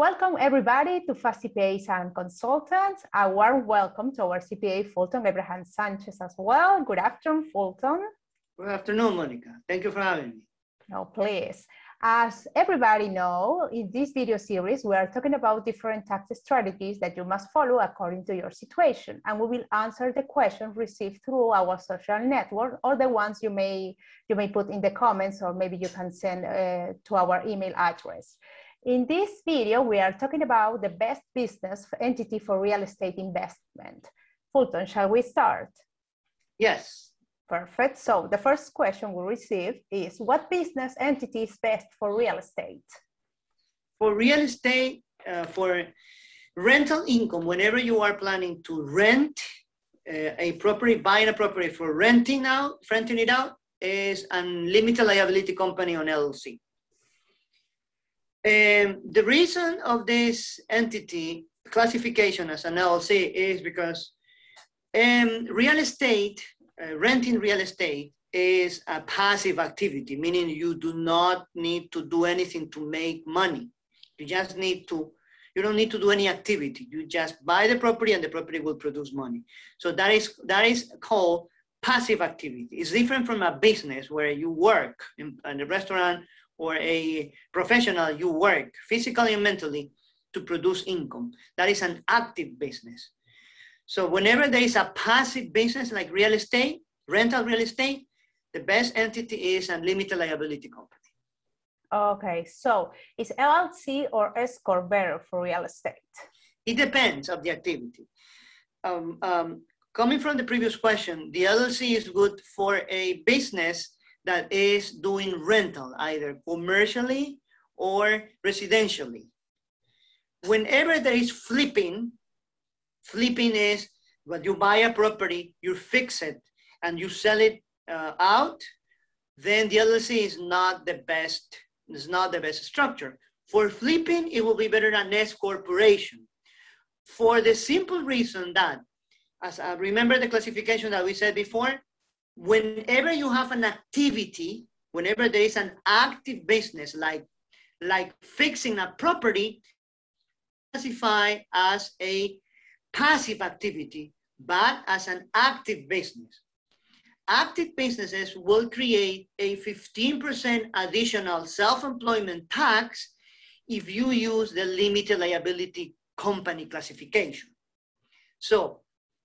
Welcome everybody to Fast CPAs and Consultants. A warm welcome to our CPA Fulton Abraham Sanchez as well. Good afternoon, Fulton. Good afternoon, Monica. Thank you for having me. No, please. As everybody know, in this video series, we are talking about different tax strategies that you must follow according to your situation. And we will answer the questions received through our social network or the ones you may, you may put in the comments or maybe you can send uh, to our email address. In this video, we are talking about the best business entity for real estate investment. Fulton, shall we start? Yes. Perfect. So the first question we receive is what business entity is best for real estate? For real estate, uh, for rental income, whenever you are planning to rent uh, a property, buying a property for renting out, renting it out, is a limited liability company on LLC. Um, the reason of this entity classification as an LLC is because um, real estate uh, renting real estate is a passive activity, meaning you do not need to do anything to make money. You just need to, you don't need to do any activity. You just buy the property and the property will produce money. So that is, that is called passive activity. It's different from a business where you work in, in a restaurant or a professional, you work physically and mentally to produce income. That is an active business. So whenever there is a passive business like real estate, rental real estate, the best entity is a limited liability company. Okay, so is LLC or S corp better for real estate? It depends of the activity. Um, um, coming from the previous question, the LLC is good for a business that is doing rental, either commercially or residentially. Whenever there is flipping, Flipping is when you buy a property, you fix it and you sell it uh, out, then the LLC is not the best, is not the best structure. For flipping, it will be better than S corporation. For the simple reason that, as I remember the classification that we said before, whenever you have an activity, whenever there is an active business like, like fixing a property, classify as a passive activity, but as an active business. Active businesses will create a 15% additional self-employment tax if you use the limited liability company classification. So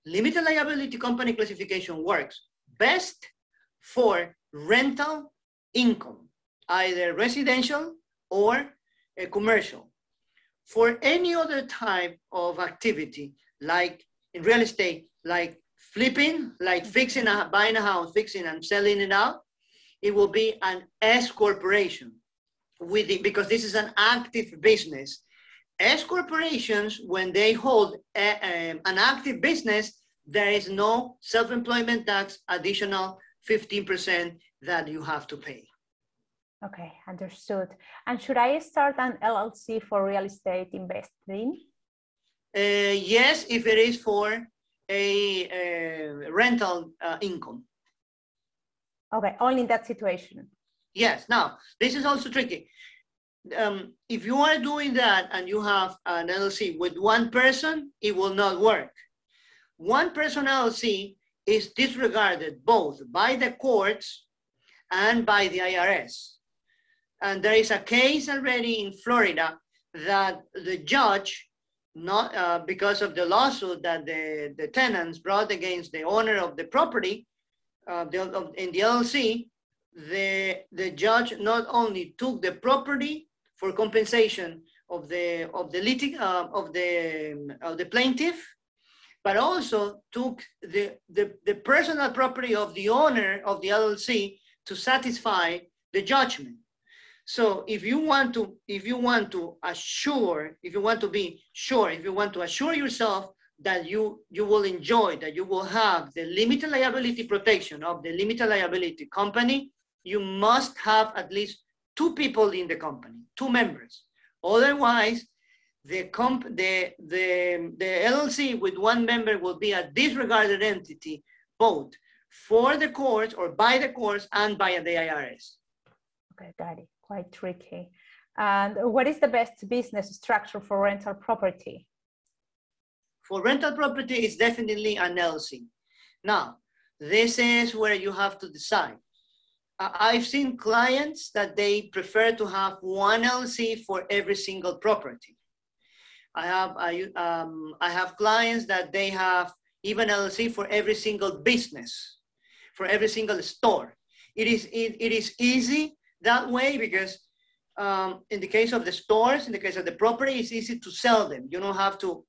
limited liability company classification works best for rental income, either residential or commercial. For any other type of activity, like in real estate, like flipping, like fixing, a, buying a house, fixing and selling it out, it will be an S corporation with it because this is an active business. S corporations, when they hold a, um, an active business, there is no self-employment tax additional 15% that you have to pay. Okay, understood. And should I start an LLC for real estate investing? Uh, yes, if it is for a, a rental uh, income. Okay, only in that situation. Yes. Now, this is also tricky. Um, if you are doing that and you have an LLC with one person, it will not work. One person LLC is disregarded both by the courts and by the IRS. And there is a case already in Florida that the judge not uh, because of the lawsuit that the, the tenants brought against the owner of the property uh, the, of, in the LLC, the, the judge not only took the property for compensation of the of the litig, uh, of the of the plaintiff, but also took the, the the personal property of the owner of the LLC to satisfy the judgment. So if you want to, if you want to assure, if you want to be sure, if you want to assure yourself that you, you will enjoy, that you will have the limited liability protection of the limited liability company, you must have at least two people in the company, two members. Otherwise, the, comp, the, the, the LLC with one member will be a disregarded entity, both for the courts or by the courts and by the IRS. Okay, got it quite tricky. And what is the best business structure for rental property? For rental property, it's definitely an LLC. Now, this is where you have to decide. I've seen clients that they prefer to have one LLC for every single property. I have I, um, I have clients that they have even LLC for every single business, for every single store. It is it, it is easy that way because um, in the case of the stores, in the case of the property, it's easy to sell them. You don't have to.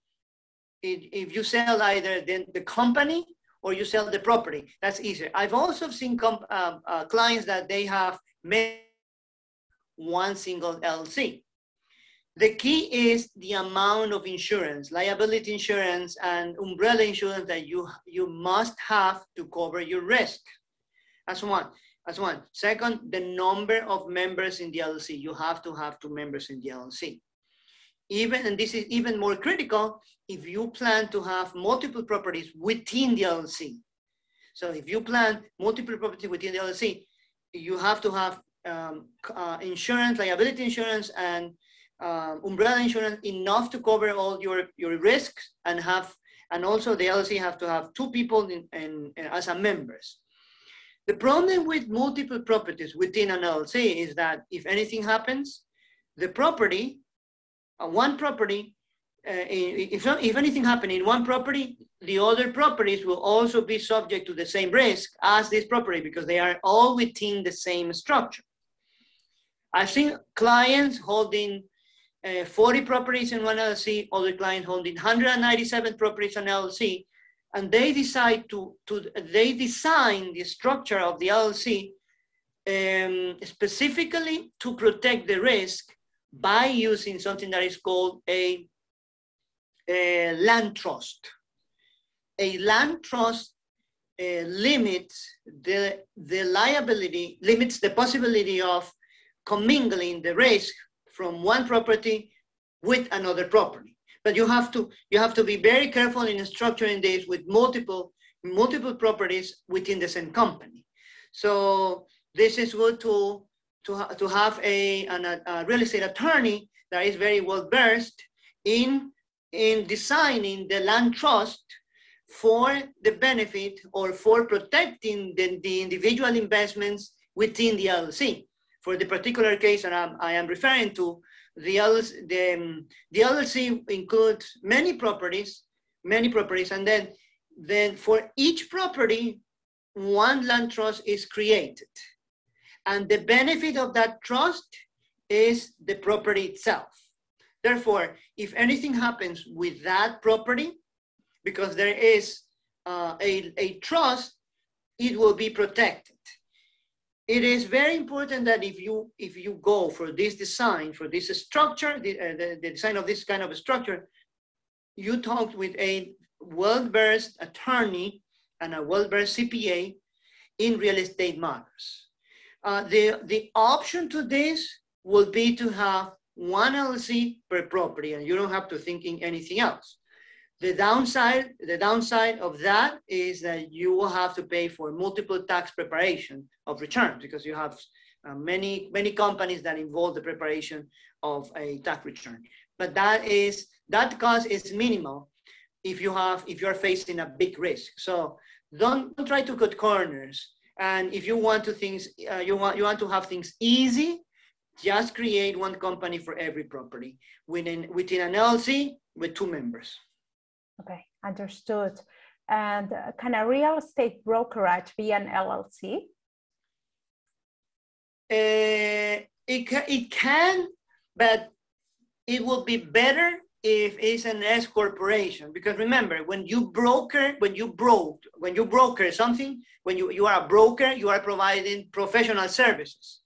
If you sell either the, the company or you sell the property. That's easier. I've also seen uh, uh, clients that they have made one single LLC. The key is the amount of insurance, liability insurance and umbrella insurance that you, you must have to cover your risk. That's one. That's one. Second, the number of members in the LLC. You have to have two members in the LLC. Even, and this is even more critical, if you plan to have multiple properties within the LLC. So if you plan multiple properties within the LLC, you have to have um, uh, insurance, liability insurance, and uh, umbrella insurance enough to cover all your, your risks and have, and also the LLC have to have two people in, in, in as a members. The problem with multiple properties within an LLC is that if anything happens, the property, uh, one property uh, if, if anything happened in one property, the other properties will also be subject to the same risk as this property because they are all within the same structure. I've seen clients holding uh, 40 properties in one LLC, other client holding 197 properties in LLC, and they decide to, to they design the structure of the LLC um, specifically to protect the risk by using something that is called a a land trust. A land trust uh, limits the, the liability, limits the possibility of commingling the risk from one property with another property. But you have to, you have to be very careful in structuring this with multiple, multiple properties within the same company. So this is good to, to, to have a, an, a real estate attorney that is very well versed in in designing the land trust for the benefit or for protecting the, the individual investments within the LLC. For the particular case that I'm, I am referring to, the LLC, the, um, the LLC includes many properties, many properties, and then, then for each property, one land trust is created. And the benefit of that trust is the property itself. Therefore, if anything happens with that property, because there is uh, a, a trust, it will be protected. It is very important that if you if you go for this design, for this structure, the, uh, the, the design of this kind of a structure, you talked with a well-versed attorney and a well-versed CPA in real estate matters. Uh, the, the option to this will be to have one LLC per property, and you don't have to think in anything else. The downside, the downside of that is that you will have to pay for multiple tax preparation of returns because you have uh, many many companies that involve the preparation of a tax return. But that is that cost is minimal if you have if you're facing a big risk. So don't, don't try to cut corners. And if you want to things uh, you want you want to have things easy, just create one company for every property within, within an LLC with two members. Okay, understood. And uh, can a real estate brokerage be an LLC? Uh, it, ca it can, but it would be better if it's an S corporation. Because remember, when you broker, when you broke, when you broker something, when you, you are a broker, you are providing professional services.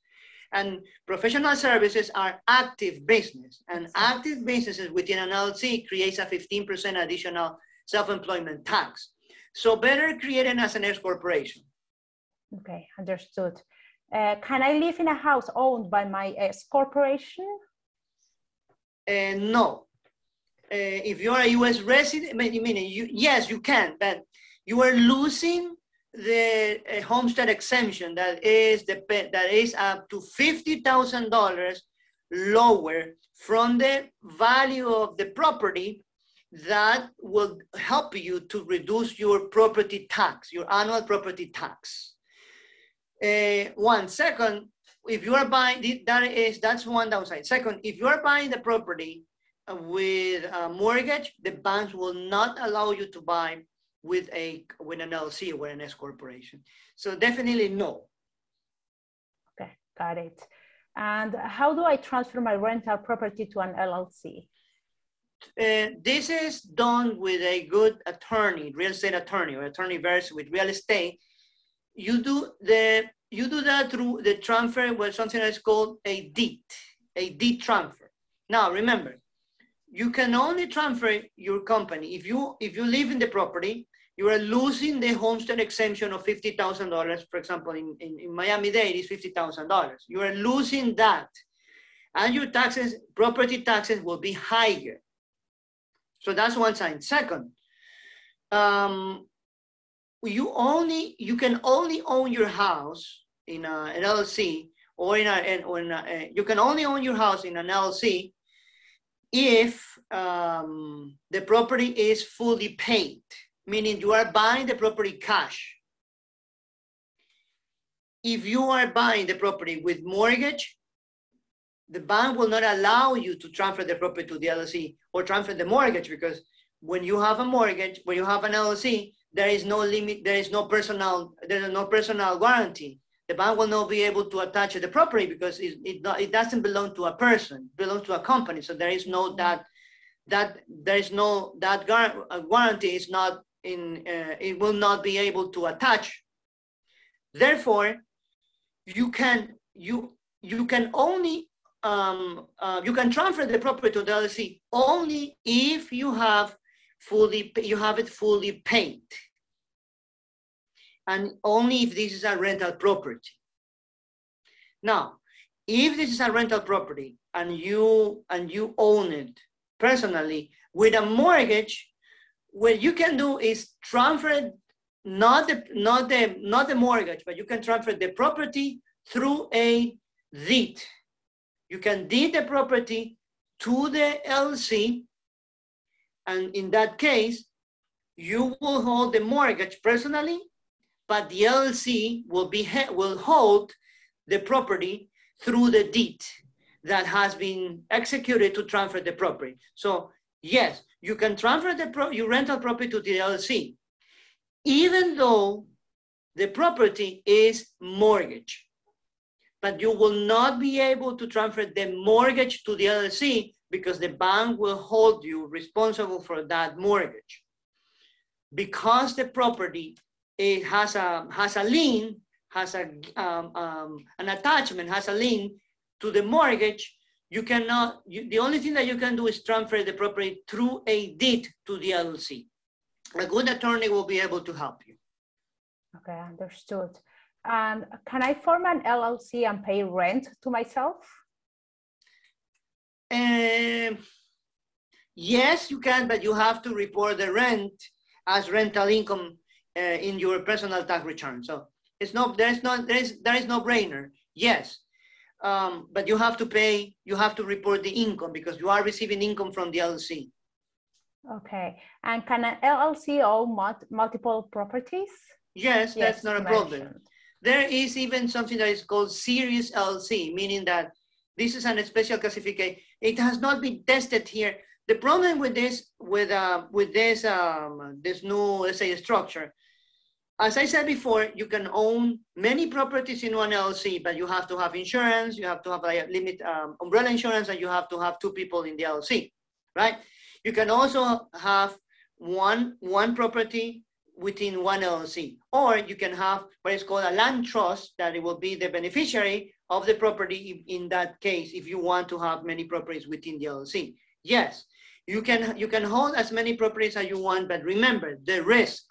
And professional services are active business. And active businesses within an LLC creates a 15% additional self-employment tax. So better create it as an S corporation. Okay, understood. Uh, can I live in a house owned by my S corporation? Uh, no. Uh, if you're a U.S. resident, meaning you, yes, you can, but you are losing the uh, homestead exemption that is the that is up to fifty thousand dollars lower from the value of the property that will help you to reduce your property tax, your annual property tax. Uh, one second, if you are buying, that is, that's one downside. Second, if you are buying the property with a mortgage, the banks will not allow you to buy with a with an LLC or an S corporation. So definitely no. Okay, got it. And how do I transfer my rental property to an LLC? Uh, this is done with a good attorney, real estate attorney, or attorney versed with real estate. You do the you do that through the transfer with something that's called a deed, a deed transfer. Now remember, you can only transfer your company if you if you live in the property you are losing the homestead exemption of $50,000. For example, in, in, in Miami-Dade, it's $50,000. You are losing that. And your taxes, property taxes will be higher. So that's one sign. Second, um, you only you can only own your house in a, an LLC or in a, or in a, you can only own your house in an LLC if um, the property is fully paid meaning you are buying the property cash. If you are buying the property with mortgage, the bank will not allow you to transfer the property to the LLC or transfer the mortgage because when you have a mortgage, when you have an LLC, there is no limit, there is no personal, there is no personal guarantee. The bank will not be able to attach the property because it, it, it doesn't belong to a person, belongs to a company. So there is no that that there is no that guarantee is not in, uh, it will not be able to attach. Therefore, you can you you can only um, uh, you can transfer the property to the LLC only if you have fully you have it fully paid, and only if this is a rental property. Now, if this is a rental property and you and you own it personally with a mortgage, what you can do is transfer not the not the not the mortgage, but you can transfer the property through a deed. You can deed the property to the LC, and in that case, you will hold the mortgage personally, but the LLC will be will hold the property through the deed that has been executed to transfer the property. So yes, you can transfer the pro your rental property to the LLC, even though the property is mortgage. But you will not be able to transfer the mortgage to the LLC because the bank will hold you responsible for that mortgage. Because the property it has a has a lien, has a um, um, an attachment, has a lien to the mortgage, you cannot, you, the only thing that you can do is transfer the property through a deed to the LLC. A good attorney will be able to help you. Okay, understood. And can I form an LLC and pay rent to myself? Um, yes, you can, but you have to report the rent as rental income uh, in your personal tax return. So it's no, there's no, there is, there is no brainer. Yes, um, but you have to pay, you have to report the income because you are receiving income from the LLC. Okay, and can an LLC own multiple properties? Yes, yes that's not a problem. There is even something that is called series LLC, meaning that this is an special classification. It has not been tested here. The problem with this, with uh, with this um, this new let's say structure, as I said before, you can own many properties in one LLC, but you have to have insurance, you have to have a limit um, umbrella insurance, and you have to have two people in the LLC, right? You can also have one, one property within one LLC, or you can have what is called a land trust that it will be the beneficiary of the property in that case if you want to have many properties within the LLC. Yes, you can, you can hold as many properties as you want, but remember the risk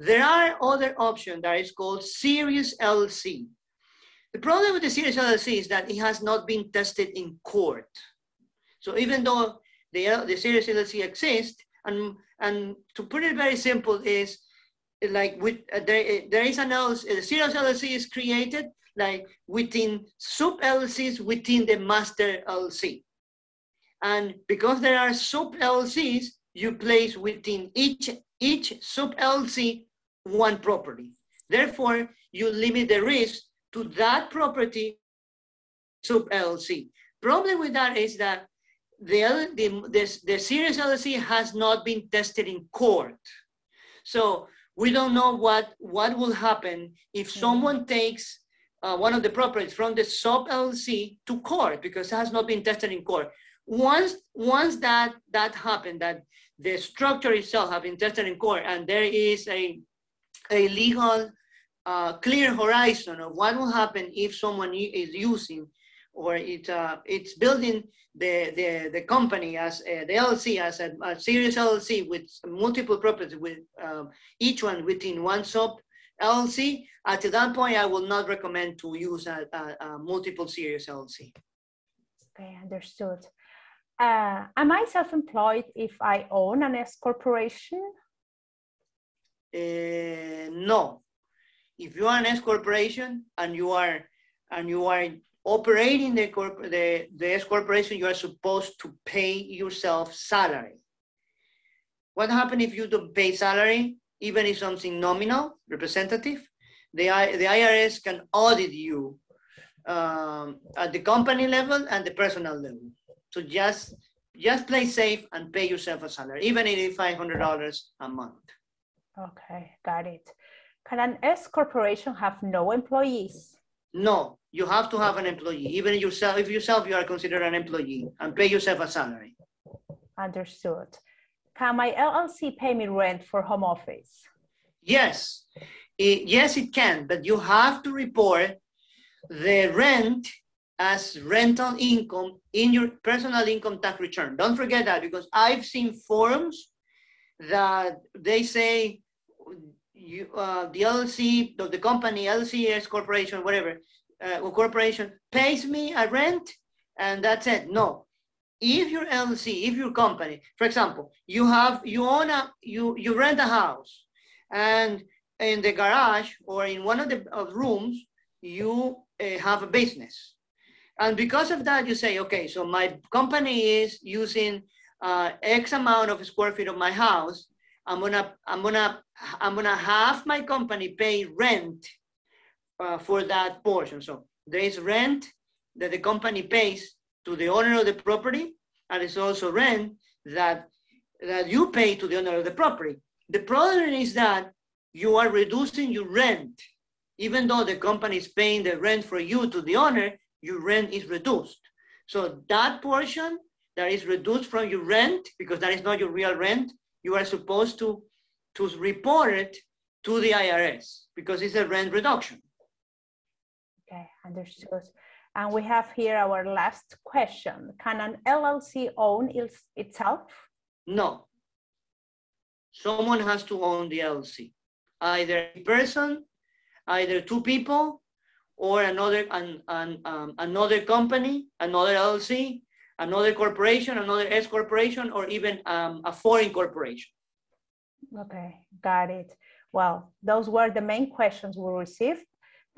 there are other options that is called Series LC. The problem with the Series LLC is that it has not been tested in court. So even though the, the Series LLC exists, and, and to put it very simple is like with uh, there, there is an LLC, the Series LLC is created like within sub LLCs within the master LLC. And because there are sub LLCs, you place within each, each sub LLC one property. Therefore, you limit the risk to that property sub LLC. Problem with that is that the, the, the, the series LLC has not been tested in court. So we don't know what, what will happen if mm-hmm. someone takes uh, one of the properties from the sub LLC to court because it has not been tested in court. Once, once that, that happened, that the structure itself have been tested in court and there is a, a legal uh, clear horizon of what will happen if someone is using or it, uh, it's building the, the, the company as uh, the LLC as a, a, series LLC with multiple properties with um, each one within one sub LLC. At that point, I will not recommend to use a, a, a multiple series LLC. Okay, understood. Uh, am I self-employed if I own an S corporation? Uh, no. If you are an S corporation and you are and you are operating the, corp- the, the S corporation, you are supposed to pay yourself salary. What happens if you don't pay salary, even if something nominal, representative? The, the IRS can audit you um, at the company level and the personal level. So just just play safe and pay yourself a salary, even if it's five hundred dollars a month. Okay, got it. Can an S corporation have no employees? No, you have to have an employee. Even yourself, if yourself you are considered an employee and pay yourself a salary. Understood. Can my LLC pay me rent for home office? Yes, it, yes, it can, but you have to report the rent as rental income in your personal income tax return. Don't forget that because I've seen forms that they say you, uh, the LLC, the, the company, LCS corporation, whatever, uh, corporation pays me a rent and that's it. No. If your LLC, if your company, for example, you have, you own a, you, you rent a house and in the garage or in one of the of rooms, you uh, have a business. And because of that, you say, okay, so my company is using uh, X amount of square feet of my house. I'm gonna, I'm gonna, I'm gonna have my company pay rent uh, for that portion. So there is rent that the company pays to the owner of the property, and it's also rent that, that you pay to the owner of the property. The problem is that you are reducing your rent. Even though the company is paying the rent for you to the owner, your rent is reduced. So that portion that is reduced from your rent, because that is not your real rent, you are supposed to, to report it to the IRS because it's a rent reduction. Okay, understood. And we have here our last question. Can an LLC own itself? No. Someone has to own the LLC. Either a person, either two people, or another an, an, um, another company, another LLC, another corporation, another S corporation, or even um, a foreign corporation. Okay, got it. Well, those were the main questions we received.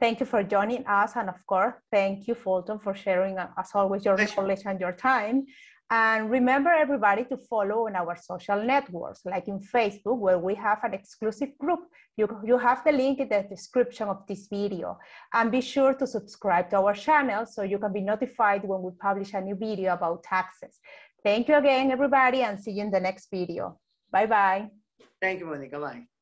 Thank you for joining us. And of course, thank you, Fulton, for sharing, uh, as always, your knowledge and your time. And remember everybody to follow on our social networks, like in Facebook, where we have an exclusive group. You, you have the link in the description of this video. And be sure to subscribe to our channel so you can be notified when we publish a new video about taxes. Thank you again, everybody, and see you in the next video. Bye-bye. Thank you, Monica. Bye.